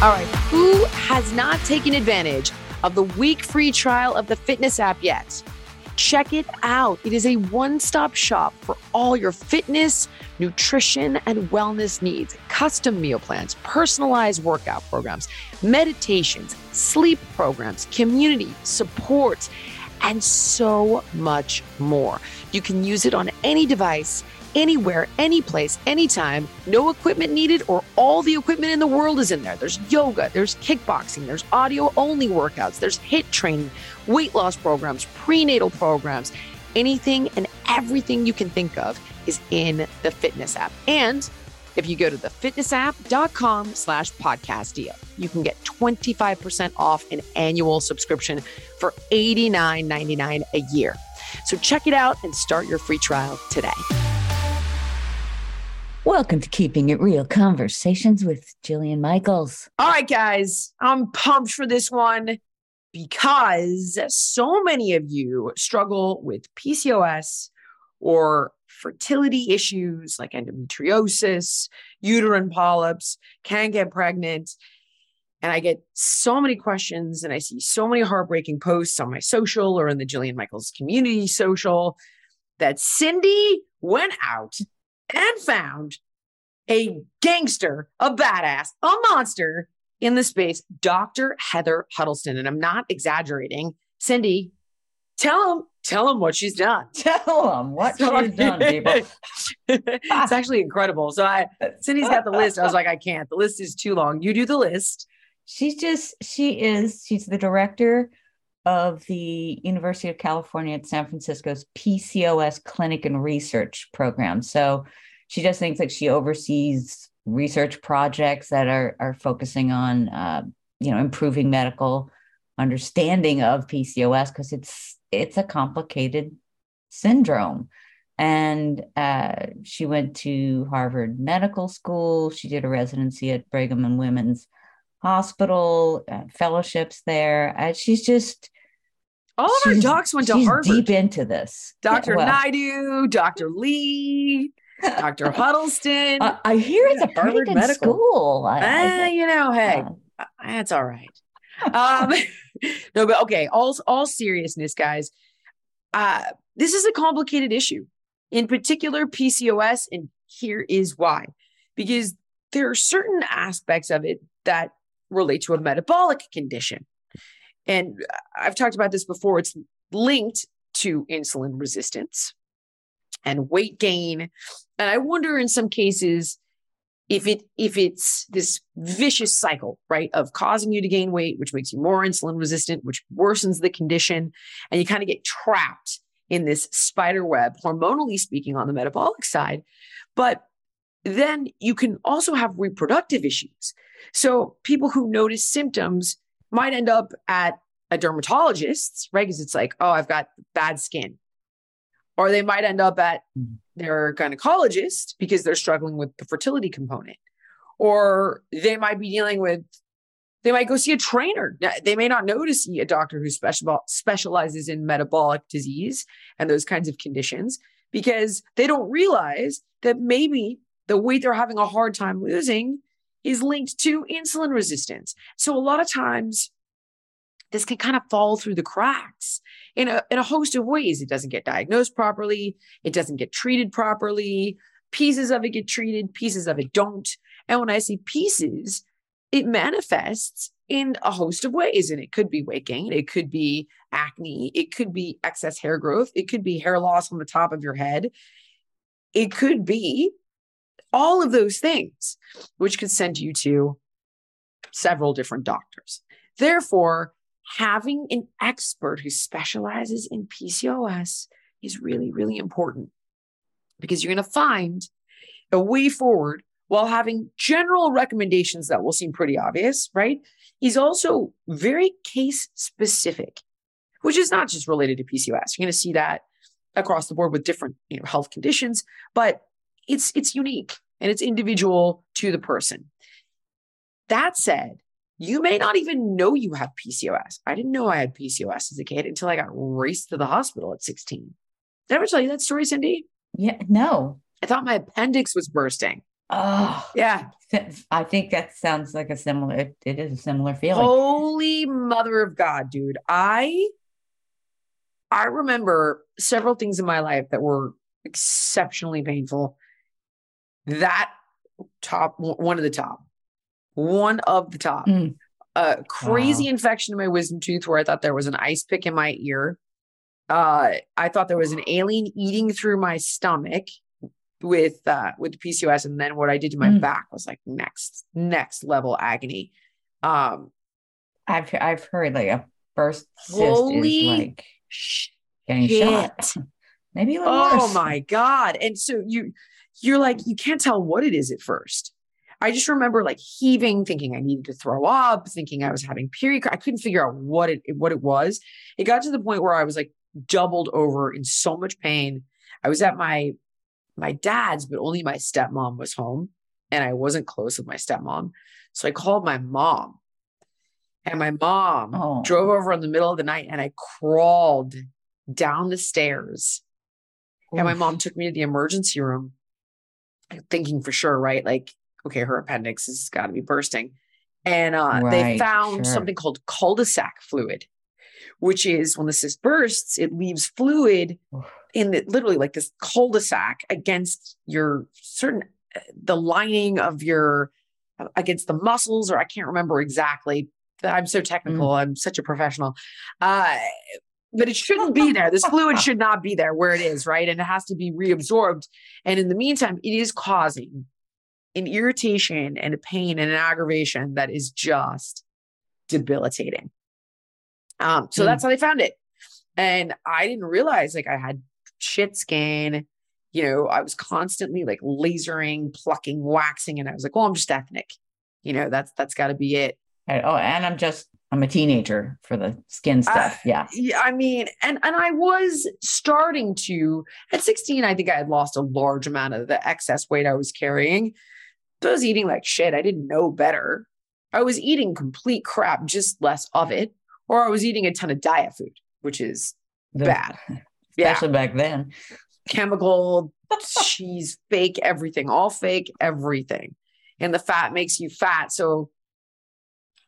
All right, who has not taken advantage of the week free trial of the fitness app yet? Check it out. It is a one stop shop for all your fitness, nutrition, and wellness needs. Custom meal plans, personalized workout programs, meditations, sleep programs, community support, and so much more. You can use it on any device anywhere, any place, anytime. No equipment needed, or all the equipment in the world is in there. There's yoga, there's kickboxing, there's audio only workouts, there's HIIT training, weight loss programs, prenatal programs. Anything and everything you can think of is in the fitness app. And if you go to thefitnessapp.com slash podcast deal, you can get 25% off an annual subscription for $89.99 a year. So check it out and start your free trial today. Welcome to Keeping It Real Conversations with Jillian Michaels. All right, guys, I'm pumped for this one because so many of you struggle with PCOS or fertility issues like endometriosis, uterine polyps, can't get pregnant. And I get so many questions and I see so many heartbreaking posts on my social or in the Jillian Michaels community social that Cindy went out and found a gangster, a badass, a monster in the space, Dr. Heather Huddleston. And I'm not exaggerating. Cindy, tell him, tell him what she's done. Tell them what So- she's done, people. it's actually incredible. So I Cindy's got the list. I was like, I can't. The list is too long. You do the list. She's just, she is, she's the director of the University of California at San Francisco's PCOS clinic and research program. So she does things like she oversees research projects that are, are focusing on, uh, you know, improving medical understanding of PCOS because it's, it's a complicated syndrome. And uh, she went to Harvard Medical School. She did a residency at Brigham and Women's Hospital, uh, fellowships there. Uh, she's just All of our docs went to Harvard. deep into this. Dr. Yeah, well, Naidu, Dr. Lee, Dr. Huddleston. I, I hear it's a pretty Harvard good Medical. school. I, I Eh, you know, hey, uh, that's all right. Um, no, but okay. All all seriousness, guys. Uh, this is a complicated issue, in particular PCOS, and here is why: because there are certain aspects of it that relate to a metabolic condition, and I've talked about this before. It's linked to insulin resistance and weight gain, and I wonder in some cases if it if it's this vicious cycle right of causing you to gain weight which makes you more insulin resistant which worsens the condition and you kind of get trapped in this spider web hormonally speaking on the metabolic side. But then you can also have reproductive issues so people who notice symptoms might end up at a dermatologist right? Because it's like oh i've got bad skin. Or they might end up at mm-hmm. their gynecologist because they're struggling with the fertility component. Or they might be dealing with They might go see a trainer. They may not know to see a doctor who special, specializes in metabolic disease and those kinds of conditions because they don't realize that maybe the weight they're having a hard time losing is linked to insulin resistance. So a lot of times this can kind of fall through the cracks in a, in a host of ways. It doesn't get diagnosed properly. It doesn't get treated properly. Pieces of it get treated, pieces of it don't. And when I say pieces, it manifests in a host of ways. And it could be weight gain, it could be acne, it could be excess hair growth, it could be hair loss on the top of your head, it could be all of those things, which could send you to several different doctors. Therefore, having an expert who specializes in PCOS is really, really important because you're going to find a way forward while having general recommendations that will seem pretty obvious, right? He's also very case specific, which is not just related to PCOS. You're going to see that across the board with different you know, health conditions, but it's it's unique and it's individual to the person. That said, you may not even know you have PCOS. I didn't know I had PCOS as a kid until I got raced to the hospital at 16. Did I ever tell you that story, Cindy? Yeah, no. I thought my appendix was bursting. Oh, yeah. I think that sounds like a similar, it, it is a similar feeling. Holy mother of God, dude. I, I remember several things in my life that were exceptionally painful. That top, one of the top one of the top. Mm. A crazy wow. infection in my wisdom tooth where I thought there was an ice pick in my ear. Uh, I thought there was an alien eating through my stomach with uh, with the PCOS, and then what I did to my mm. back was like next next level agony. Um, I've I've heard like a burst cyst is like getting shit. shot. Maybe a little Oh worse. my god! And so you you're like you can't tell what it is at first. I just remember like heaving, thinking I needed to throw up, thinking I was having period. I couldn't figure out what it what it was. It got to the point where I was like doubled over in so much pain. I was at my my dad's, but only my stepmom was home, and I wasn't close with my stepmom. So I called my mom, and my mom oh. drove over in the middle of the night, and I crawled down the stairs. Oof. And my mom took me to the emergency room, thinking for sure, right? Like okay, her appendix has got to be bursting. And uh, right, they found sure. something called cul-de-sac fluid, which is when the cyst bursts, it leaves fluid in the literally like this cul-de-sac against your certain uh, the lining of your against the muscles, or I can't remember exactly. I'm so technical. Mm. I'm such a professional. Uh, but it shouldn't be there. This fluid should not be there where it is, right? And it has to be reabsorbed. And in the meantime, it is causing an irritation and a pain and an aggravation that is just debilitating. Um, so mm. that's how they found it. And I didn't realize like I had shit skin. You know, I was constantly like lasering, plucking, waxing, and I was like, "Oh, I'm just ethnic." You know, that's that's got to be it. Oh, and I'm just I'm a teenager for the skin stuff. Yeah. Yeah. I mean, and and I was starting to at 16, I think I had lost a large amount of the excess weight I was carrying. So I was eating like shit. I didn't know better. I was eating complete crap, just less of it, or I was eating a ton of diet food, which is the, bad. Especially yeah. back then. Chemical, cheese, fake everything, all fake everything. And the fat makes you fat. So,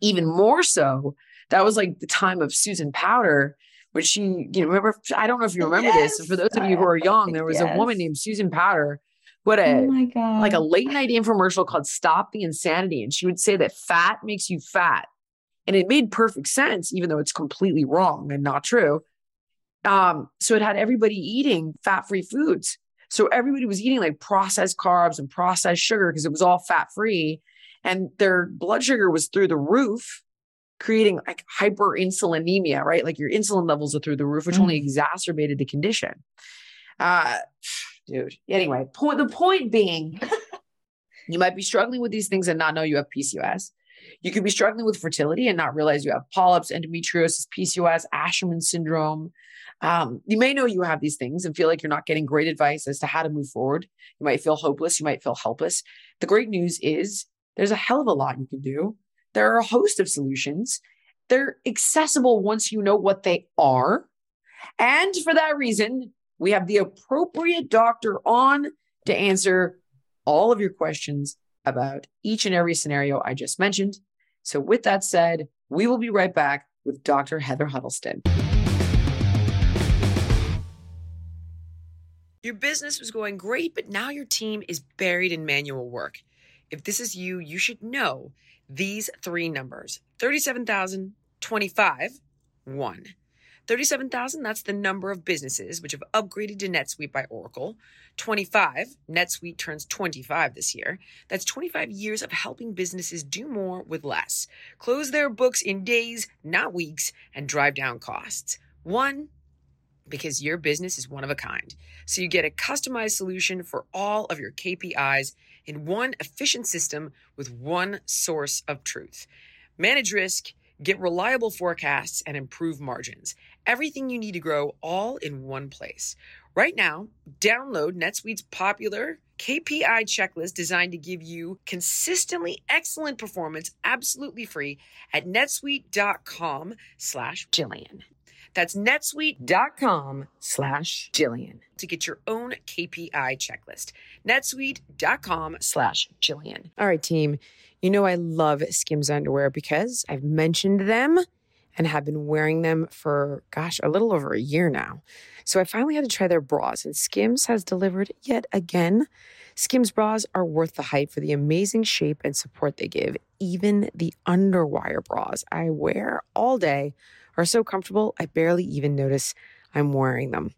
even more so, that was like the time of Susan Powter when she, you know, remember, I don't know if you remember yes, this. For those of you who are young, there was yes. a woman named Susan Powter what a oh my God. like a late night infomercial called Stop the Insanity. And she would say that fat makes you fat. And it made perfect sense, even though it's completely wrong and not true. Um, so it had everybody eating fat-free foods. So everybody was eating like processed carbs and processed sugar because it was all fat-free. And their blood sugar was through the roof, creating like hyperinsulinemia, right? Like your insulin levels are through the roof, which mm. only exacerbated the condition. Uh, dude. Anyway, point the point being, you might be struggling with these things and not know you have PCOS. You could be struggling with fertility and not realize you have polyps, endometriosis, PCOS, Asherman syndrome. Um, you may know you have these things and feel like you're not getting great advice as to how to move forward. You might feel hopeless. You might feel helpless. The great news is there's a hell of a lot you can do There are a host of solutions. They're accessible once you know what they are. And for that reason, we have the appropriate doctor on to answer all of your questions about each and every scenario I just mentioned. So, with that said, we will be right back with Dr. Heather Huddleston. Your business was going great, but now your team is buried in manual work. If this is you, you should know these three numbers 37,025, 1. 37,000, that's the number of businesses which have upgraded to NetSuite by Oracle. 25, NetSuite turns 25 this year. That's 25 years of helping businesses do more with less, close their books in days, not weeks, and drive down costs. One, because your business is one of a kind. So you get a customized solution for all of your KPIs in one efficient system with one source of truth. Manage risk, get reliable forecasts, and improve margins. Everything you need to grow all in one place. Right now, download NetSuite's popular KPI checklist designed to give you consistently excellent performance absolutely free at netsuite.com slash Jillian. That's netsuite.com slash Jillian to get your own KPI checklist. netsuite.com slash Jillian. All right, team. You know I love Skims underwear because I've mentioned them and have been wearing them for, gosh, a little over a year now. So I finally had to try their bras, and Skims has delivered yet again. Skims bras are worth the hype for the amazing shape and support they give. Even the underwire bras I wear all day are so comfortable, I barely even notice I'm wearing them.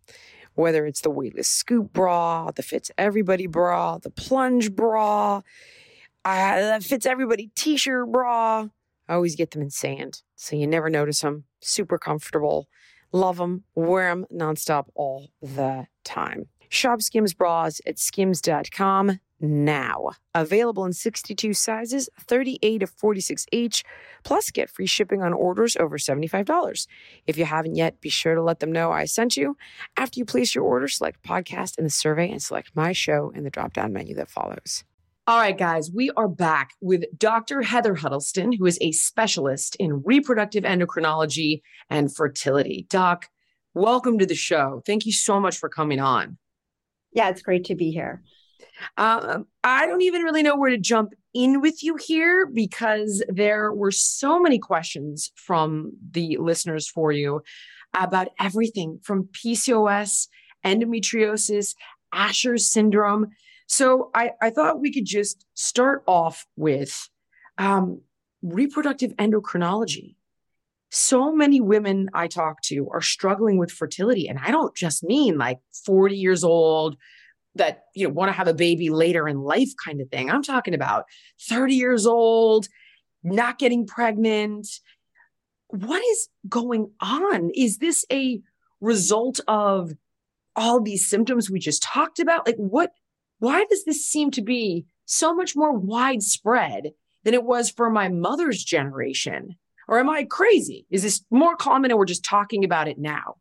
Whether it's the weightless scoop bra, the fits everybody bra, the plunge bra, uh, the fits everybody t shirt bra, I always get them in sand, so you never notice them. Super comfortable. Love them. Wear them nonstop all the time. Shop Skims bras at skims.com now. Available in 62 sizes, 38 to 46 each, plus get free shipping on orders over $75. If you haven't yet, be sure to let them know I sent you. After you place your order, select podcast in the survey and select my show in the drop down menu that follows. All right, guys, we are back with Dr. Heather Huddleston, who is a specialist in reproductive endocrinology and fertility. Doc, welcome to the show. Thank you so much for coming on. Yeah, it's great to be here. Uh, I don't even really know where to jump in with you here because there were so many questions from the listeners for you about everything from PCOS, endometriosis, Asher's syndrome. So I, I thought we could just start off with um, reproductive endocrinology. So many women I talk to are struggling with fertility. And I don't just mean like 40 years old that you know want to have a baby later in life kind of thing. I'm talking about 30 years old, not getting pregnant. What is going on? Is this a result of all these symptoms we just talked about? Like what why does this seem to be so much more widespread than it was for my mother's generation? Or am I crazy? Is this more common and we're just talking about it now?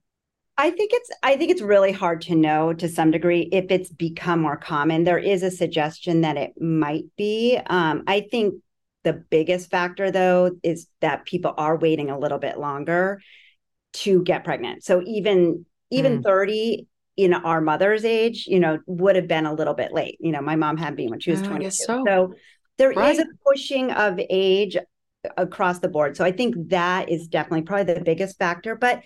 I think it's I think it's really hard to know to some degree if it's become more common. There is a suggestion that it might be. Um, I think the biggest factor though is that people are waiting a little bit longer to get pregnant. So even even mm. 30 in our mother's age, you know, would have been a little bit late. You know, my mom had me when she was 22. So. so there right. is a pushing of age across the board. So I think that is definitely probably the biggest factor. But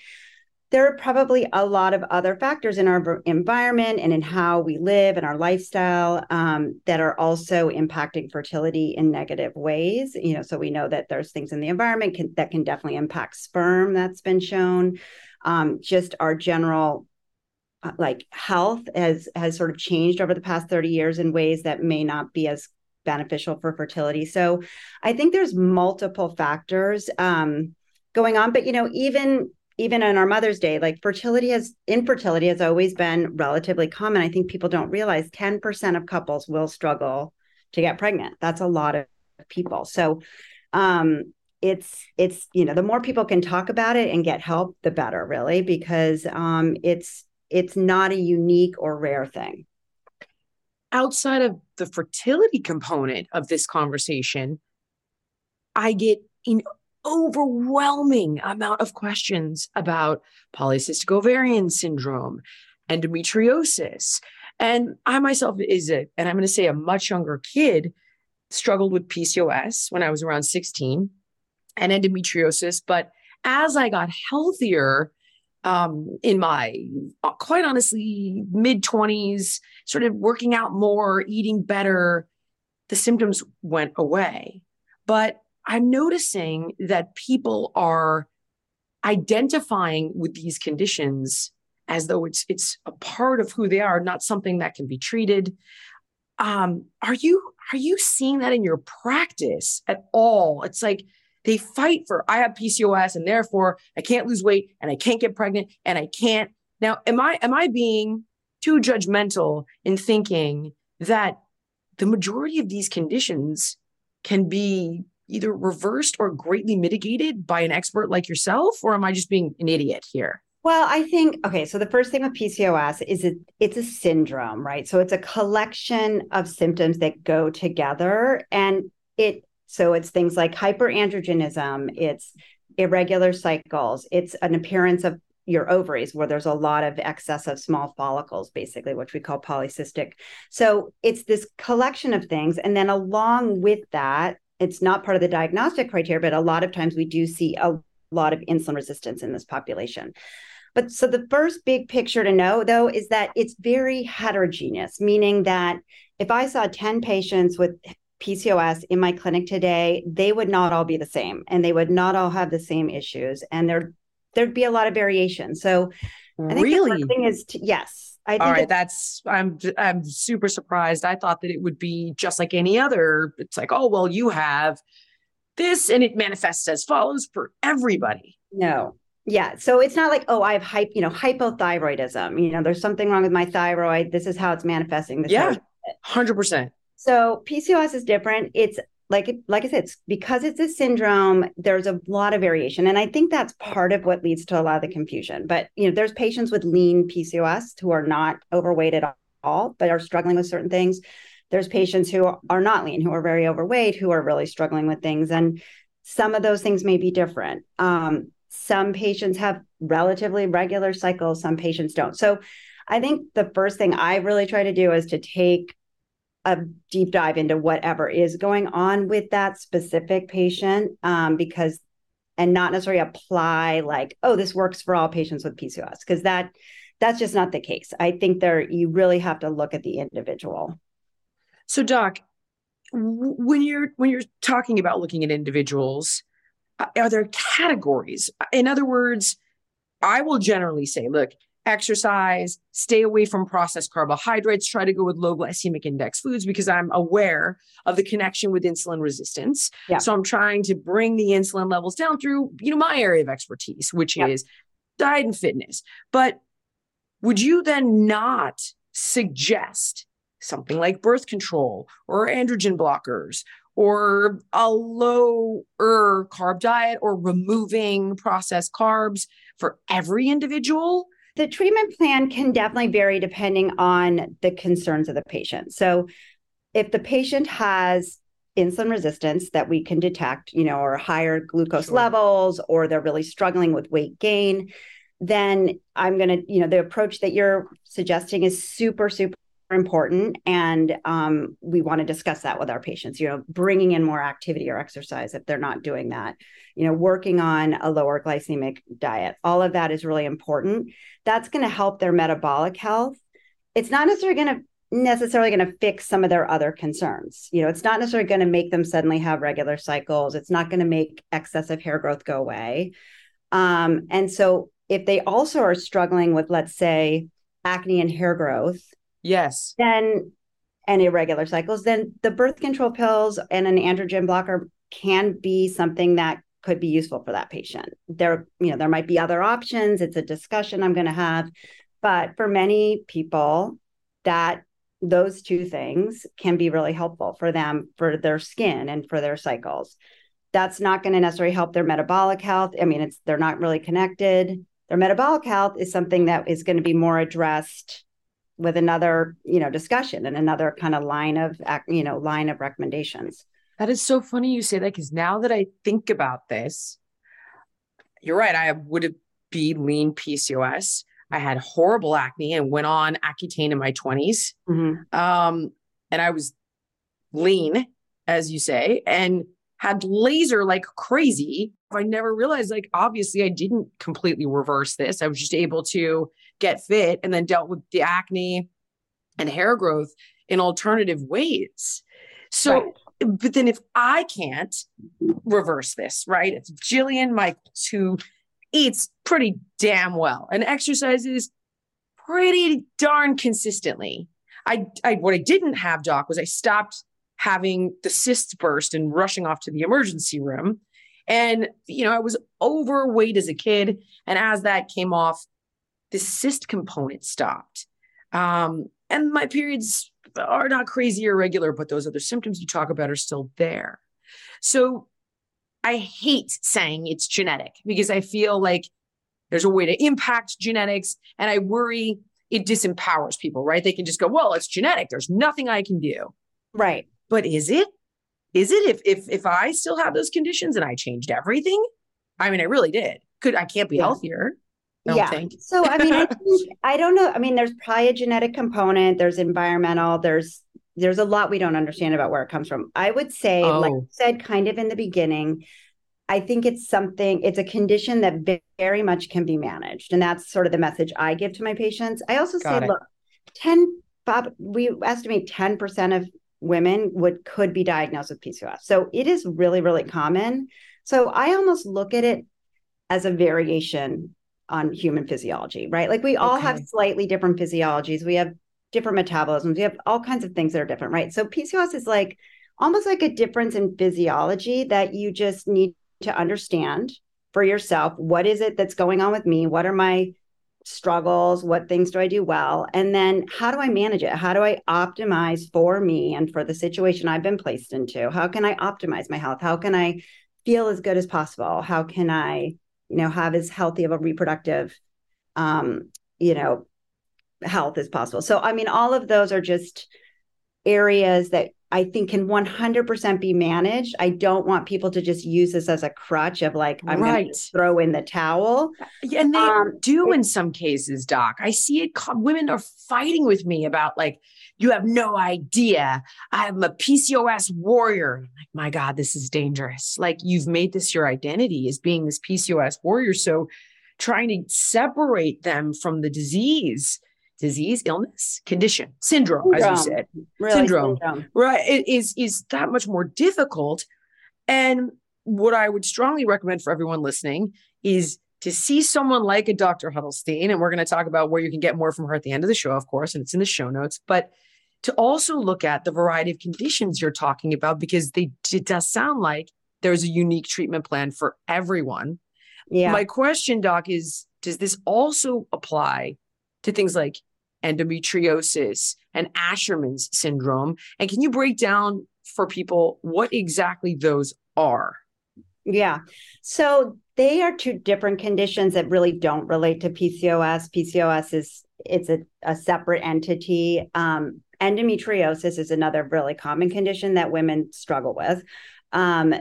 there are probably a lot of other factors in our environment and in how we live and our lifestyle um, that are also impacting fertility in negative ways. You know, so we know that there's things in the environment can, that can definitely impact sperm. That's been shown. Um, just our general uh, like health has has sort of changed over the past 30 years in ways that may not be as beneficial for fertility so i think there's multiple factors um, going on but you know even even on our mother's day like fertility has infertility has always been relatively common. I think people don't realize 10% of couples will struggle to get pregnant. That's a lot of people. So um, it's it's you know the more people can talk about it and get help the better really because um, it's it's not a unique or rare thing. Outside of the fertility component of this conversation, I get an overwhelming amount of questions about polycystic ovarian syndrome, endometriosis. And I myself is a, and I'm going to say a much younger kid, struggled with PCOS when I was around 16 and endometriosis. But as I got healthier, um, in my uh, quite honestly mid 20s, sort of working out more, eating better, the symptoms went away. But I'm noticing that people are identifying with these conditions as though it's it's a part of who they are, not something that can be treated. Um, are you are you seeing that in your practice at all? It's like they fight for I have PCOS and therefore I can't lose weight and I can't get pregnant and I can't. Now, am I am I being too judgmental in thinking that the majority of these conditions can be either reversed or greatly mitigated by an expert like yourself or am I just being an idiot here? Well, I think okay. So the first thing with PCOS is it it's a syndrome, right? So it's a collection of symptoms that go together, and it so it's things like hyperandrogenism, it's irregular cycles, it's an appearance of your ovaries where there's a lot of excess of small follicles, basically, which we call polycystic. So it's this collection of things. And then along with that, it's not part of the diagnostic criteria, but a lot of times we do see a lot of insulin resistance in this population. But so the first big picture to know, though, is that it's very heterogeneous, meaning that if I saw 10 patients with PCOS in my clinic today, they would not all be the same and they would not all have the same issues. And there, there'd be a lot of variation. So I think really? the thing is, to, yes. I all right, that's I'm I'm super surprised. I thought that it would be just like any other. It's like, oh well, you have this, and it manifests as follows for everybody. No, yeah. So it's not like, oh, I have hype, you know, hypothyroidism. You know, there's something wrong with my thyroid. This is how it's manifesting. This yeah. Hundred percent. So PCOS is different. It's like like I said, it's because it's a syndrome, there's a lot of variation. And I think that's part of what leads to a lot of the confusion. But you know, there's patients with lean PCOS who are not overweight at all, but are struggling with certain things. There's patients who are not lean, who are very overweight, who are really struggling with things. And some of those things may be different. Um, some patients have relatively regular cycles, some patients don't. So I think the first thing I really try to do is to take a deep dive into whatever is going on with that specific patient um, because and not necessarily apply like oh this works for all patients with pcos because that that's just not the case i think there you really have to look at the individual so doc when you're when you're talking about looking at individuals are there categories? In other words, I will generally say, look, exercise, stay away from processed carbohydrates, try to go with low glycemic index foods because I'm aware of the connection with insulin resistance. Yeah. So I'm trying to bring the insulin levels down through, you know, my area of expertise, which yeah. is diet and fitness. But would you then not suggest something like birth control or androgen blockers or a lower carb diet or removing processed carbs for every individual? The treatment plan can definitely vary depending on the concerns of the patient. So, if the patient has insulin resistance that we can detect, you know, or higher glucose sure. levels, or they're really struggling with weight gain, then I'm going to, you know, the approach that you're suggesting is super, super important and um, we want to discuss that with our patients you know bringing in more activity or exercise if they're not doing that you know working on a lower glycemic diet. All of that is really important. That's going to help their metabolic health. It's not necessarily going to necessarily going to fix some of their other concerns. You know it's not necessarily going to make them suddenly have regular cycles. It's not going to make excessive hair growth go away. Um, and so if they also are struggling with let's say acne and hair growth Yes. Then and irregular cycles, then the birth control pills and an androgen blocker can be something that could be useful for that patient. There, you know, there might be other options. It's a discussion I'm going to have. But for many people, that those two things can be really helpful for them for their skin and for their cycles. That's not going to necessarily help their metabolic health. I mean, it's they're not really connected. Their metabolic health is something that is going to be more addressed with another you know discussion and another kind of line of you know line of recommendations That is so funny you say that because now that I think about this, you're right. I would be lean PCOS. I had horrible acne and went on Accutane in my 20s. Mm-hmm. Um, and I was lean, as you say, and had laser like crazy. I never realized, like, obviously, I didn't completely reverse this. I was just able to get fit and then dealt with the acne and hair growth in alternative ways. So, right. but then if I can't reverse this, right? It's Jillian Michaels who eats pretty damn well and exercises pretty darn consistently. I, I what I didn't have, Doc, was I stopped having the cysts burst and rushing off to the emergency room. And, you know, I was overweight as a kid. And as that came off, the cyst component stopped. Um, and my periods are not crazy or regular, but those other symptoms you talk about are still there. So I hate saying it's genetic because I feel like there's a way to impact genetics. And I worry it disempowers people, right? They can just go, well, it's genetic. There's nothing I can do. Right. But is it? Is it if if if I still have those conditions and I changed everything? I mean, I really did. Could I can't be yeah. healthier? Yeah. So I mean, I, I don't know. I mean, there's probably a genetic component. There's environmental. There's there's a lot we don't understand about where it comes from. I would say, oh. like I said, kind of in the beginning, I think it's something. It's a condition that very much can be managed, and that's sort of the message I give to my patients. I also Got say, it. look, ten. Bob, we estimate ten percent of women would could be diagnosed with PCOS. So it is really, really common. So I almost look at it as a variation on human physiology, right? Like we all okay. have slightly different physiologies. We have different metabolisms. We have all kinds of things that are different, right? So PCOS is like almost like a difference in physiology that you just need to understand for yourself. What is it that's going on with me? What are my struggles what things do i do well and then how do i manage it how do i optimize for me and for the situation i've been placed into how can i optimize my health how can i feel as good as possible how can i you know have as healthy of a reproductive um you know health as possible so i mean all of those are just areas that I think can 100% be managed. I don't want people to just use this as a crutch of like, I'm right. going to throw in the towel. And they um, do in some cases, Doc. I see it. Women are fighting with me about like, you have no idea. I'm a PCOS warrior. I'm like, my God, this is dangerous. Like, you've made this your identity as being this PCOS warrior. So, trying to separate them from the disease disease, illness, condition, syndrome, syndrome. as you said, really syndrome, syndrome, right? It is is that much more difficult. And what I would strongly recommend for everyone listening is to see someone like a Dr. Huddleston, and we're going to talk about where you can get more from her at the end of the show, of course, and it's in the show notes, but to also look at the variety of conditions you're talking about because they it does sound like there's a unique treatment plan for everyone. Yeah. My question, Doc, is does this also apply to things like endometriosis and Asherman's syndrome. And can you break down for people what exactly those are? Yeah. So they are two different conditions that really don't relate to PCOS. PCOS is it's a, a separate entity. Um, endometriosis is another really common condition that women struggle with. Um,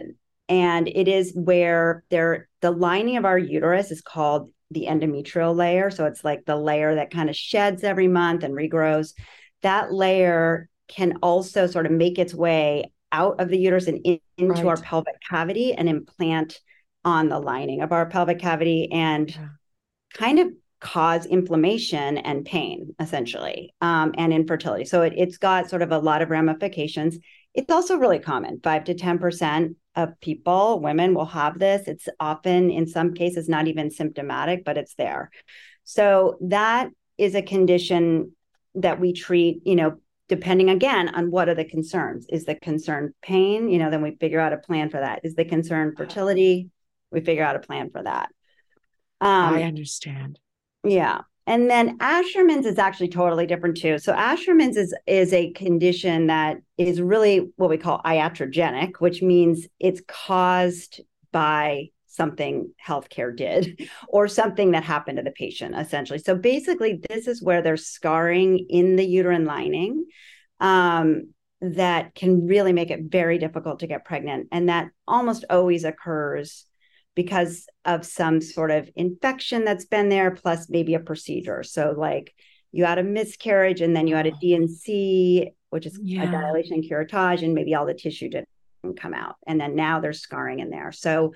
and it is where there the lining of our uterus is called the endometrial layer. So it's like the layer that kind of sheds every month and regrows. That layer can also sort of make its way out of the uterus and in, into right. our pelvic cavity and implant on the lining of our pelvic cavity and kind of cause inflammation and pain essentially um, and infertility so it, it's got sort of a lot of ramifications it's also really common 5 to 10% of people, women will have this. It's often, in some cases, not even symptomatic, but it's there. So that is a condition that we treat, you know, depending again on what are the concerns. Is the concern pain? You know, then we figure out a plan for that. Is the concern fertility? We figure out a plan for that. Um, I understand. Yeah. And then Asherman's is actually totally different too. So Asherman's is is a condition that is really what we call iatrogenic, which means it's caused by something healthcare did or something that happened to the patient essentially. So basically this is where there's scarring in the uterine lining. Um, that can really make it very difficult to get pregnant. And that almost always occurs because of some sort of infection that's been there, plus maybe a procedure. So, like you had a miscarriage and then you had a oh. D&C, which is yeah. a dilation and curettage, and maybe all the tissue didn't come out. And then now there's scarring in there. So,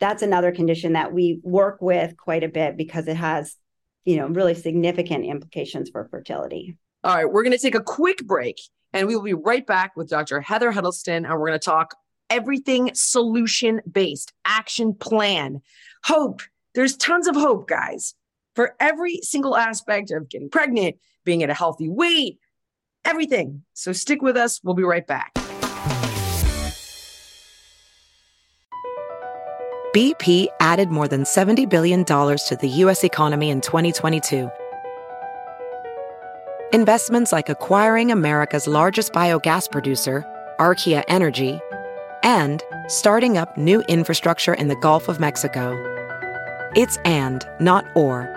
that's another condition that we work with quite a bit because it has, you know, really significant implications for fertility. All right, we're going to take a quick break and we will be right back with Dr. Heather Huddleston and we're going to talk everything solution based, action plan, hope. There's tons of hope, guys, for every single aspect of getting pregnant, being at a healthy weight, everything. So stick with us. We'll be right back. BP added more than $70 billion to the U.S. economy in 2022. Investments like acquiring America's largest biogas producer, Archaea Energy, and starting up new infrastructure in the Gulf of Mexico. It's and, not or.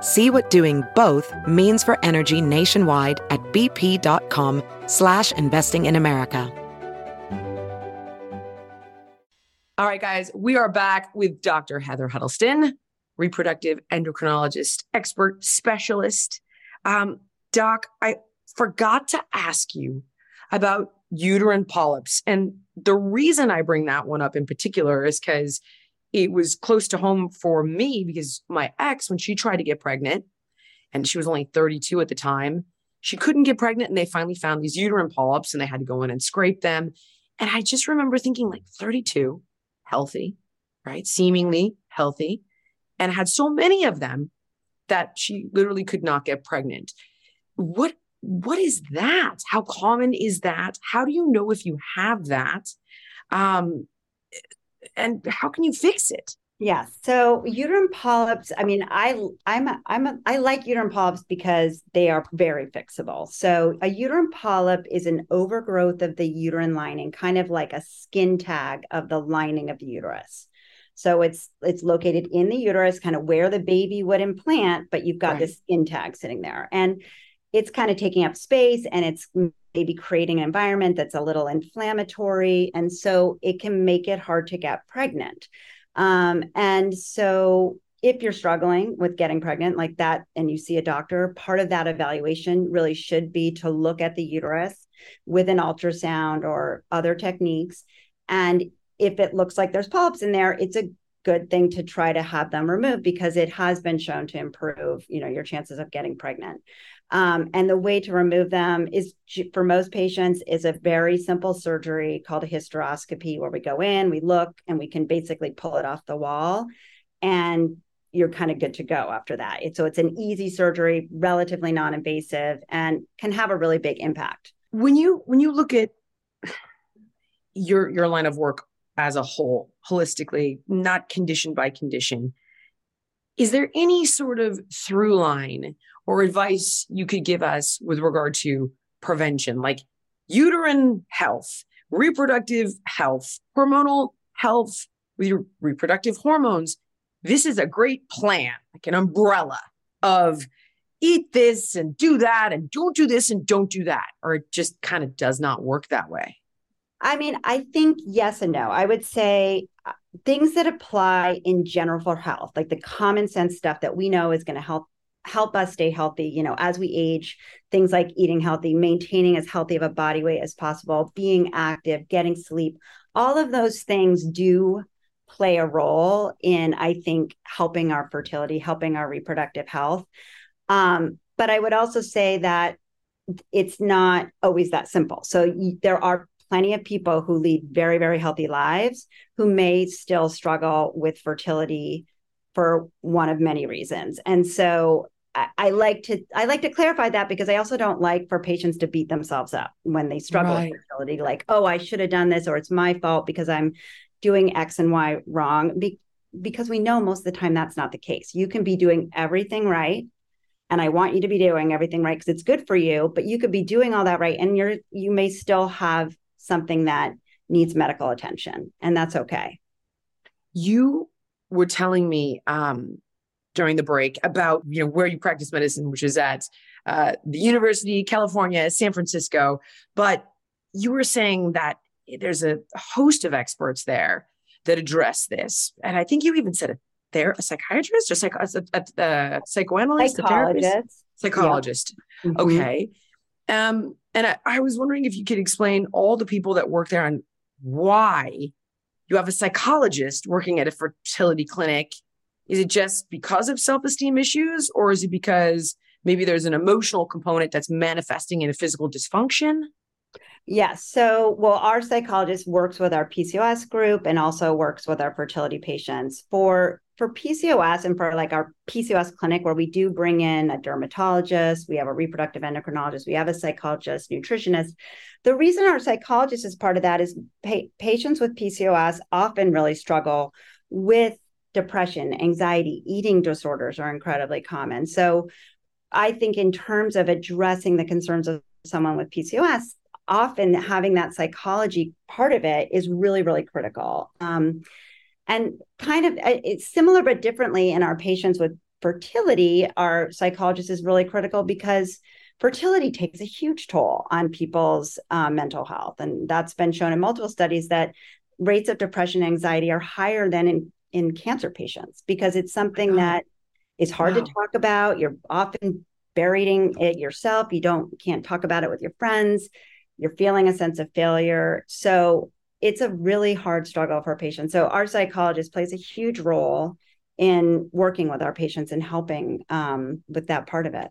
See what doing both means for energy nationwide at bp.com slash investing in America. All right, guys, we are back with Dr. Heather Huddleston, reproductive endocrinologist, expert specialist. Um, Doc, I forgot to ask you about uterine polyps. And the reason I bring that one up in particular is because it was close to home for me because my ex, when she tried to get pregnant, and she was only 32 at the time, she couldn't get pregnant. And they finally found these uterine polyps and they had to go in and scrape them. And I just remember thinking, like, 32, healthy, right? Seemingly healthy, and had so many of them that she literally could not get pregnant. What what is that? How common is that? How do you know if you have that? Um, and how can you fix it? Yeah. So uterine polyps, I mean, I I'm a, I'm a, I like uterine polyps because they are very fixable. So a uterine polyp is an overgrowth of the uterine lining, kind of like a skin tag of the lining of the uterus. So it's it's located in the uterus, kind of where the baby would implant, but you've got right. this skin tag sitting there. And it's kind of taking up space and it's maybe creating an environment that's a little inflammatory. And so it can make it hard to get pregnant. Um, and so if you're struggling with getting pregnant like that and you see a doctor, part of that evaluation really should be to look at the uterus with an ultrasound or other techniques. And if it looks like there's polyps in there, it's a good thing to try to have them removed because it has been shown to improve, you know, your chances of getting pregnant. Um, and the way to remove them is for most patients is a very simple surgery called a hysteroscopy where we go in, we look, and we can basically pull it off the wall, and you're kind of good to go after that. so it's an easy surgery, relatively non-invasive, and can have a really big impact. When you when you look at your your line of work as a whole, holistically, not condition by condition, is there any sort of through line or advice you could give us with regard to prevention, like uterine health, reproductive health, hormonal health with your reproductive hormones? This is a great plan, like an umbrella of eat this and do that and don't do this and don't do that. Or it just kind of does not work that way. I mean, I think yes and no. I would say uh, things that apply in general for health, like the common sense stuff that we know is going to help help us stay healthy you know as we age things like eating healthy maintaining as healthy of a body weight as possible being active getting sleep all of those things do play a role in i think helping our fertility helping our reproductive health um, but i would also say that it's not always that simple so there are plenty of people who lead very very healthy lives who may still struggle with fertility for one of many reasons. And so I, I, like to I like to clarify that because I also don't like for patients to beat themselves up when they struggle right. with fertility, like, oh, I should have done this or it's my fault because I'm doing X and Y wrong. Be- because we know most of the time that's not the case. You can be doing everything right. And I want you to be doing everything right because it's good for you, but you could be doing all that right. And you're you may still have something that needs medical attention. And that's okay. You were telling me um, during the break about you know where you practice medicine, which is at uh, the University, California, San Francisco. But you were saying that there's a host of experts there that address this. And I think you even said a, there a psychiatrist or psych, a, a, a psychoanalyst, psychologist, psychologist. Yeah. Mm-hmm. Okay. Um, and I, I was wondering if you could explain all the people that work there and why you have a psychologist working at a fertility clinic. Is it just because of self esteem issues, or is it because maybe there's an emotional component that's manifesting in a physical dysfunction? Yes. So, well, our psychologist works with our PCOS group and also works with our fertility patients. For for PCOS and for like our PCOS clinic, where we do bring in a dermatologist, we have a reproductive endocrinologist, we have a psychologist, nutritionist. The reason our psychologist is part of that is pa- patients with PCOS often really struggle with depression, anxiety, eating disorders are incredibly common. So I think in terms of addressing the concerns of someone with PCOS, often having that psychology part of it is really, really critical. Um, and kind of uh, it's similar but differently in our patients with fertility, our psychologist is really critical because fertility takes a huge toll on people's uh, mental health. And that's been shown in multiple studies that rates of depression and anxiety are higher than in, in cancer patients because it's something that is hard wow. to talk about. You're often burying it yourself. You don't can't talk about it with your friends. You're feeling a sense of failure. So it's a really hard struggle for patients. So our psychologist plays a huge role in working with our patients and helping um, with that part of it.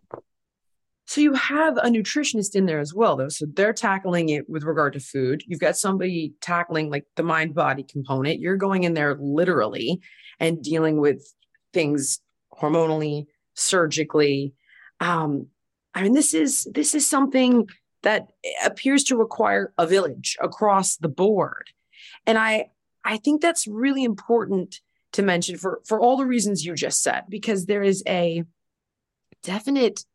So you have a nutritionist in there as well, though. So they're tackling it with regard to food. You've got somebody tackling like the mind body component. You're going in there literally and dealing with things hormonally, surgically. Um, I mean, this is this is something that appears to require a village across the board. And I I think that's really important to mention for for all the reasons you just said because there is a definite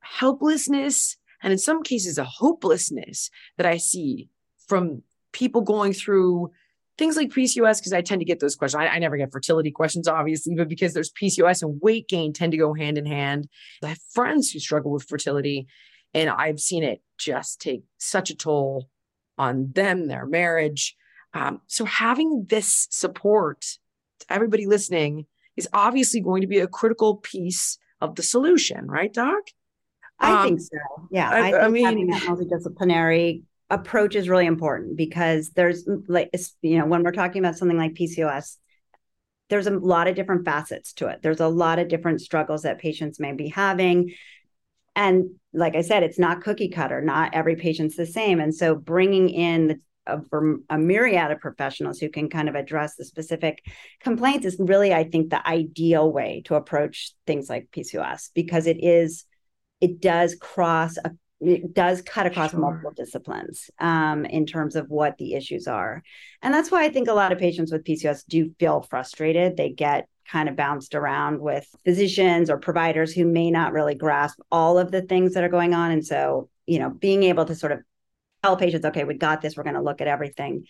helplessness and in some cases a hopelessness that I see from people going through things like PCOS because I tend to get those questions. I, I, never get fertility questions, obviously, but because there's PCOS and weight gain tend to go hand in hand. I have friends who struggle with fertility and I've seen it just take such a toll on them, their marriage. Um, so having this support to everybody listening is obviously going to be a critical piece of the solution, right, Doc? I um, think so. Yeah, I, I think I mean, having that multidisciplinary approach is really important because there's like you know when we're talking about something like PCOS, there's a lot of different facets to it. There's a lot of different struggles that patients may be having and like i said it's not cookie cutter. Not every patient's the same. And so bringing in the, a, a, myriad of professionals who can kind of address the specific complaints is really i think the ideal way to approach things like pcos because it is it does cross a, it does cut across sure. multiple disciplines um, in terms of what the issues are. And that's why i think a lot of patients with pcos do feel frustrated. They get kind of bounced around with physicians or providers who may not really grasp all of the things that are going on. And so, you know, being able to sort of tell patients, okay, we got this, we're going to look at everything,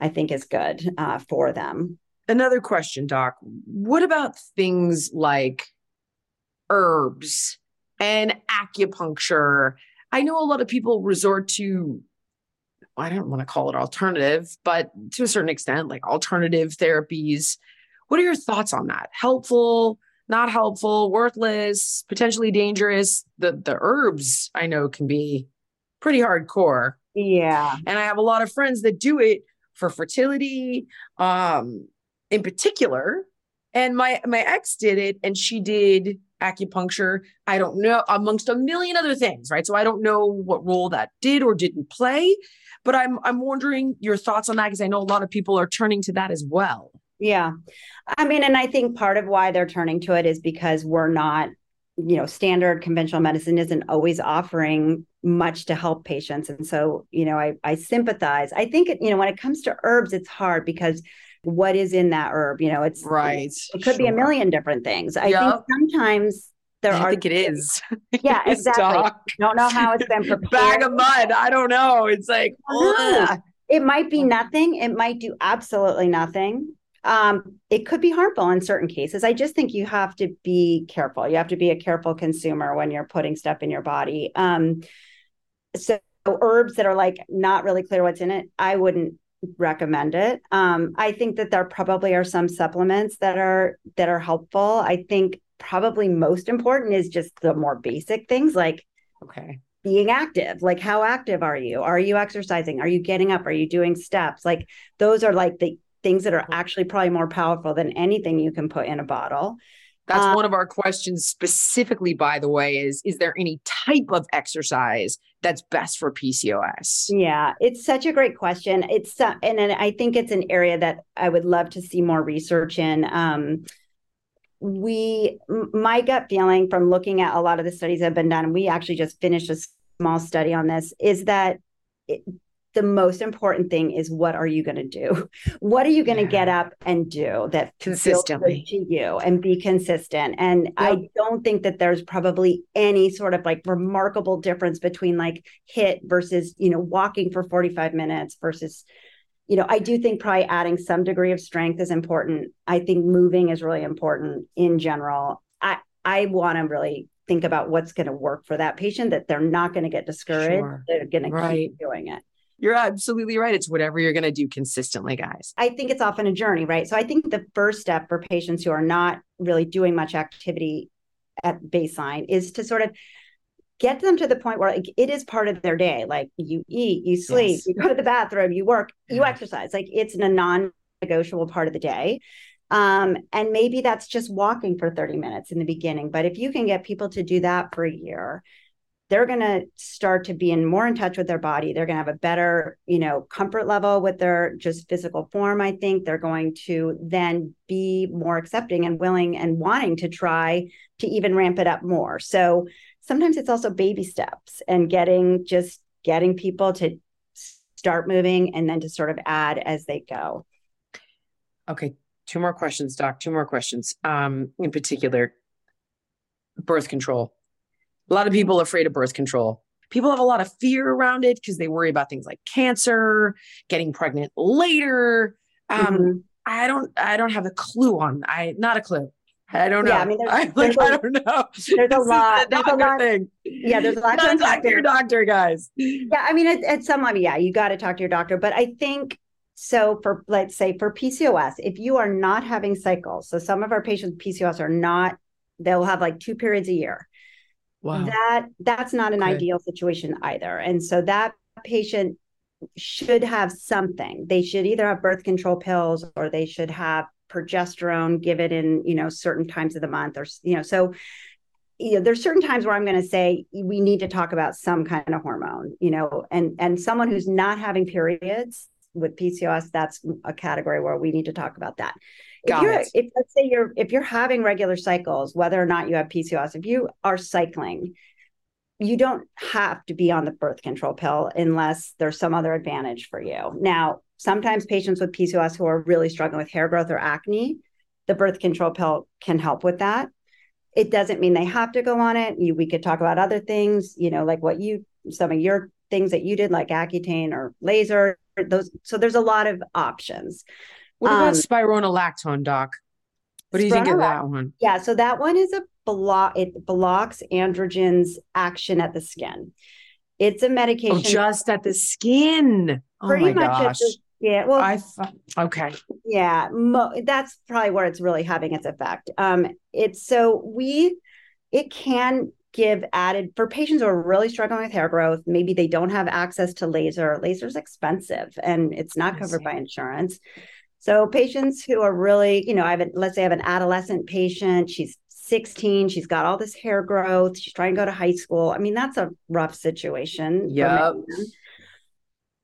I think is good uh, for them. Another question, Doc. What about things like herbs and acupuncture? I know a lot of people resort to I don't want to call it alternative, but to a certain extent, like alternative therapies what are your thoughts on that? Helpful, not helpful, worthless, potentially dangerous? The the herbs I know can be pretty hardcore. Yeah. And I have a lot of friends that do it for fertility, um, in particular. And my my ex did it and she did acupuncture. I don't know amongst a million other things, right? So I don't know what role that did or didn't play, but I'm I'm wondering your thoughts on that because I know a lot of people are turning to that as well. Yeah. I mean, and I think part of why they're turning to it is because we're not, you know, standard conventional medicine isn't always offering much to help patients. And so, you know, I, I sympathize. I think, you know, when it comes to herbs, it's hard because what is in that herb? You know, it's right. It could sure. be a million different things. I yep. think sometimes there I are. I think it is. Yeah, exactly. Don't know how it's been prepared. Bag of mud. I don't know. It's like, it might be mm. nothing. It might do absolutely nothing Um, it could be harmful in certain cases. I just think you have to be careful. You have to be a careful consumer when you're putting stuff in your body. Um, so herbs that are like not really clear what's in it, I wouldn't recommend it. Um, I think that there probably are some supplements that are that are helpful. I think probably most important is just the more basic things like okay being active like how active are you are you exercising are you getting up are you doing steps like those are like the things that are actually probably more powerful than anything you can put in a bottle. That's um, one of our questions specifically by the way is is there any type of exercise that's best for pcos yeah it's such a great question. It's uh, and, and i think it's an area that i would love to see more research in. Um, we my gut feeling from looking at a lot of the studies that have been done we actually just finished a small study on this is that it, the most important thing is what are you going to do what are you going to yeah. get up and do that consistently to you and be consistent and yep. i don't think that there's probably any sort of like remarkable difference between like HIIT versus you know walking for 45 minutes versus you know, I do think probably adding some degree of strength is important. I think moving is really important in general. I I want to really think about what's going to work for that patient that they're not going to get discouraged. Sure. They're going right. to keep doing it. You're absolutely right. It's whatever you're going to do consistently, guys. I think it's often a journey, right? So I think the first step for patients who are not really doing much activity at baseline is to sort of get them to the point where like, it is part of their day. Like you eat, you sleep, yes. you go to the bathroom, you work, you exercise. Like it's a non-negotiable part of the day. Um, and maybe that's just walking for 30 minutes in the beginning. But if you can get people to do that for a year, they're going to start to be in more in touch with their body they're going to have a better you know comfort level with their just physical form i think they're going to then be more accepting and willing and wanting to try to even ramp it up more so sometimes it's also baby steps and getting just getting people to start moving and then to sort of add as they go. Okay, two more questions, Doc. Two more questions. Um, in particular, birth control. A lot of people are afraid of birth control. People have a lot of fear around it because they worry about things like cancer, getting pregnant later. Um, mm-hmm. I don't. I don't have a clue on. I not a clue. I don't know. Yeah, I mean, there's, I, like, a, I don't know. There's a lot. There's a lot. Thing. Yeah, there's a lot. to talk to your doctor, guys. Yeah, I mean, at, at some level, yeah, you got to talk to your doctor. But I think so. For let's say for PCOS, if you are not having cycles, so some of our patients with PCOS are not. They'll have like two periods a year. Wow. That that's not an okay. ideal situation either. And so that patient should have something. They should either have birth control pills or they should have progesterone, given in, you know, certain times of the month or, you know, so, you know, there's certain times where I'm going to say we need to talk about some kind of hormone, you know, and, and someone who's not having periods with PCOS, that's a category where we need to talk about that. Got if you're, it. if let's say you're, if you're having regular cycles, whether or not you have PCOS, if you are cycling, you don't have to be on the birth control pill unless there's some other advantage for you. Now, sometimes patients with PCOS who are really struggling with hair growth or acne, the birth control pill can help with that. It doesn't mean they have to go on it. You, we could talk about other things, you know, like what you, some of your things that you did, like Accutane or laser. Those, so there's a lot of options. What about um, spironolactone, doc? What do you think of that one? Yeah, so that one is a block. It blocks androgens action at the skin. It's a oh, medication. Oh, just at the skin. Oh pretty much gosh. The, yeah. Well, I okay. Yeah, mo- that's probably where it's really having its effect. Um, it's so we, it can give added for patients who are really struggling with hair growth. Maybe they don't have access to laser. Laser's expensive and it's not covered by insurance. So patients who are really, you know, I have a, let's say I have an adolescent patient. She's 16. She's got all this hair growth. She's trying to go to high school. I mean, that's a rough situation. Yeah.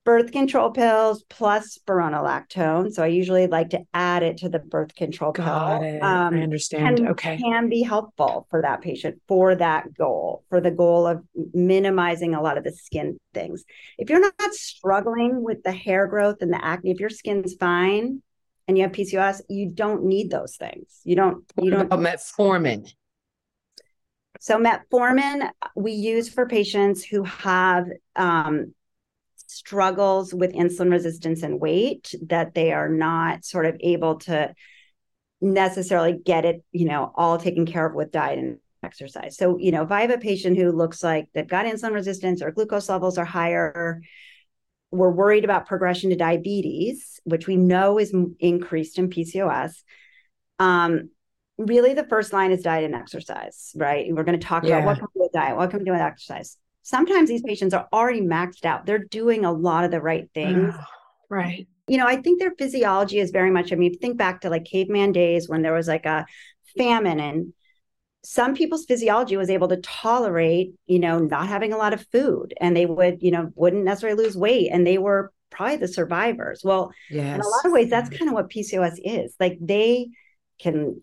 Birth control pills plus spironolactone. So I usually like to add it to the birth control got pill. It. Um, I understand. Can, okay. Can be helpful for that patient for that goal, for the goal of minimizing a lot of the skin things. If you're not struggling with the hair growth and the acne, if your skin's fine, and you have PCOS, you don't need those things. You don't. You don't. metformin. So metformin we use for patients who have um, struggles with insulin resistance and weight that they are not sort of able to necessarily get it, you know, all taken care of with diet and exercise. So, you know, if I have a patient who looks like they've got insulin resistance or glucose levels are higher, we're worried about progression to diabetes, which we know is increased in PCOS. Um, really, the first line is diet and exercise, right? We're going to talk yeah. about what can we do with diet, what can we do with exercise. Sometimes these patients are already maxed out. They're doing a lot of the right things. right. You know, I think their physiology is very much, I mean, think back to like caveman days when there was like a famine and some people's physiology was able to tolerate, you know, not having a lot of food and they would, you know, wouldn't necessarily lose weight and they were probably the survivors. Well, yes. in a lot of ways, that's mm. kind of what PCOS is. Like they can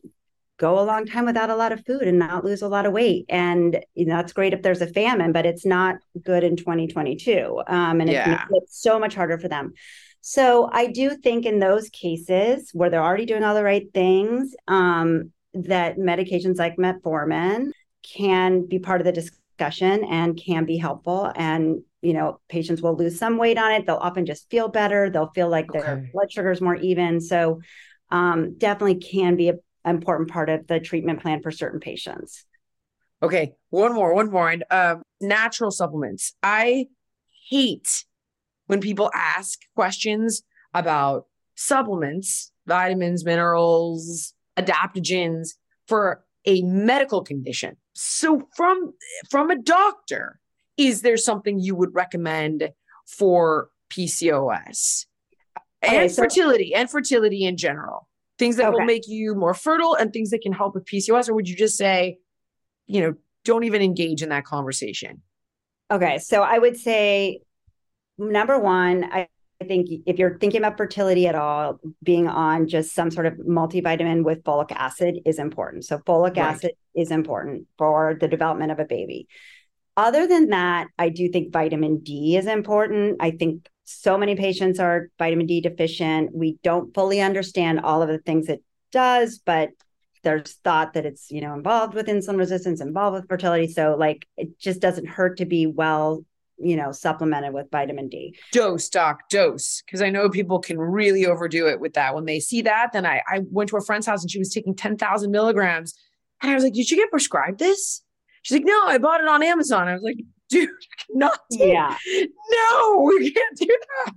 go a long time without a lot of food and not lose a lot of weight. And you know, that's great if there's a famine, but it's not good in 2022. Um, and yeah. it's so much harder for them. So I do think in those cases where they're already doing all the right things, um, that medications like metformin can be part of the discussion and can be helpful. And you know, patients will lose some weight on it. They'll often just feel better. They'll feel like okay. their blood sugar is more even. So um, definitely can be an important part of the treatment plan for certain patients. Okay, one more, one more. And um, natural supplements. I hate when people ask questions about supplements, vitamins, minerals, adaptogens for a medical condition. So from from a doctor, is there something you would recommend for PCOS and okay, so- fertility and fertility in general? Things that okay. will make you more fertile and things that can help with PCOS, or would you just say, you know, don't even engage in that conversation? Okay, so I would say number one, I think if you're thinking about fertility at all, being on just some sort of multivitamin with folic acid is important. So, folic right. acid is important for the development of a baby. Other than that, I do think vitamin D is important. I think so many patients are vitamin D deficient. We don't fully understand all of the things it does, but there's thought that it's you know involved with insulin resistance involved with fertility so like it just doesn't hurt to be well you know, supplemented with vitamin D. Dose, doc, dose. Because I know people can really overdo it with that. When they see that, then I, I went to a friend's house and she was taking 10,000 milligrams. And I was like, Did you get prescribed this? She's like, No, I bought it on Amazon. I was like, Dude, not yeah. No, we can't do that.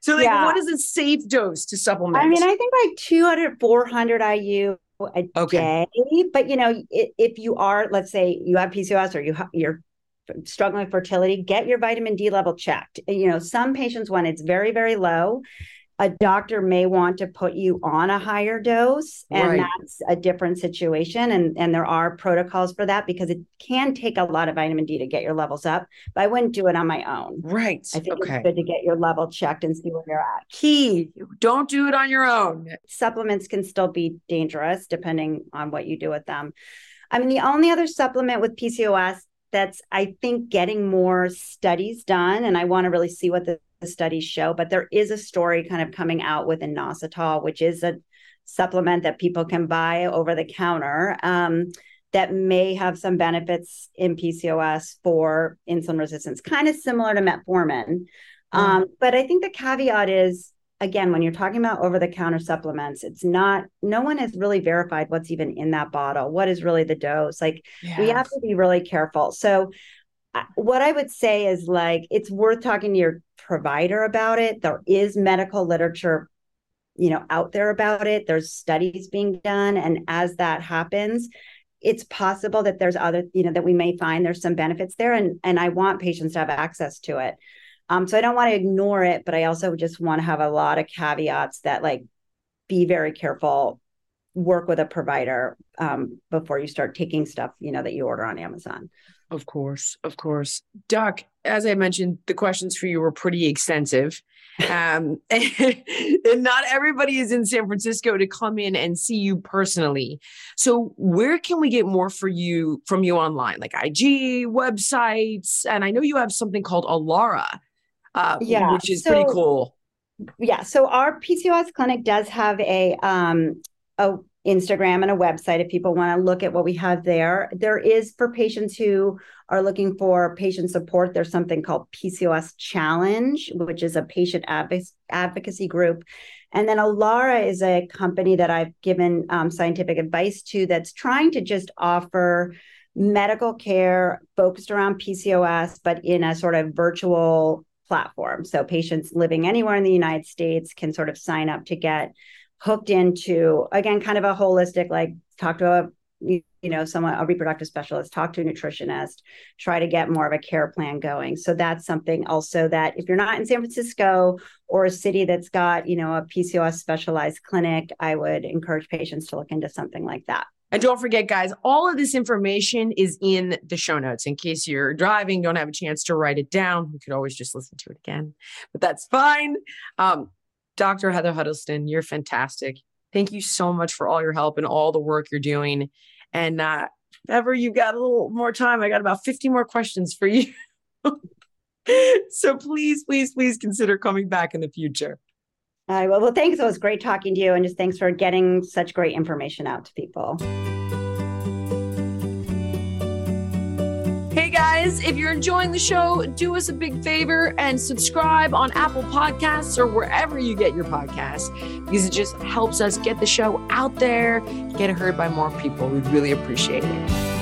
So, like, yeah. what is a safe dose to supplement? I mean, I think like 200, 400 IU a okay. day. But you know, if you are, let's say, you have PCOS or you you're struggling with fertility, get your vitamin D level checked. You know, some patients, when it's very, very low, a doctor may want to put you on a higher dose and right. that's a different situation and and there are protocols for that because it can take a lot of vitamin D to get your levels up but I wouldn't do it on my own. Right. I think okay. it's good to get your level checked and see where you're at. Key don't do it on your own. Supplements can still be dangerous depending on what you do with them. I mean the only other supplement with PCOS that's I think getting more studies done, and I want to really see what the, the, studies show. But there is a story kind of coming out with inositol, which is a supplement that people can buy over the counter um, that may have some benefits in PCOS for insulin resistance, kind of similar to metformin. Mm-hmm. Um, but I think the caveat is again, when you're talking about over the counter supplements, it's not, no one has really verified what's even in that bottle. What is really the dose? Like, yeah. we have to be really careful. So, what I would say is like, it's worth talking to your provider about it. There is medical literature you know out there about it there's studies being done and as that happens it's possible that there's other you know that we may find there's some benefits there and and i want patients to have access to it um, so I don't want to ignore it, but I also just want to have a lot of caveats that like be very careful, work with a provider um, before you start taking stuff, you know, that you order on Amazon. Of course, of course. Doc, as I mentioned, the questions for you were pretty extensive. Um, and not everybody is in San Francisco to come in and see you personally. So where can we get more for you from you online, like IG, websites? And I know you have something called Allara uh, yeah, which is so, pretty cool. Yeah. So our PCOS clinic does have a um, a Instagram and a website if people want to look at what we have there. There is for patients who are looking for patient support, there's something called PCOS Challenge, which is a patient advocacy group. And then Allara is a company that I've given um, scientific advice to that's trying to just offer medical care focused around PCOS, but in a sort of virtual platform. So patients living anywhere in the United States can sort of sign up to get hooked into again kind of a holistic like talk to a you know someone a reproductive specialist talk to a nutritionist try to get more of a care plan going so that's something also that if you're not in san francisco or a city that's got you know a pcos specialized clinic i would encourage patients to look into something like that and don't forget, guys, all of this information is in the show notes in case you're driving, don't have a chance to write it down. You could always just listen to it again, but that's fine. Um, Dr. Heather Huddleston, you're fantastic. Thank you so much for all your help and all the work you're doing. And uh, ever you got a little more time, I got about 50 more questions for you. so please, please, please consider coming back in the future. All right. Well, well, thanks. It was great talking to you. And just thanks for getting such great information out to people. Guys, if you're enjoying the show, do us a big favor and subscribe on Apple Podcasts or wherever you get your podcasts because it just helps us get the show out there, get heard by more people. We really appreciate it.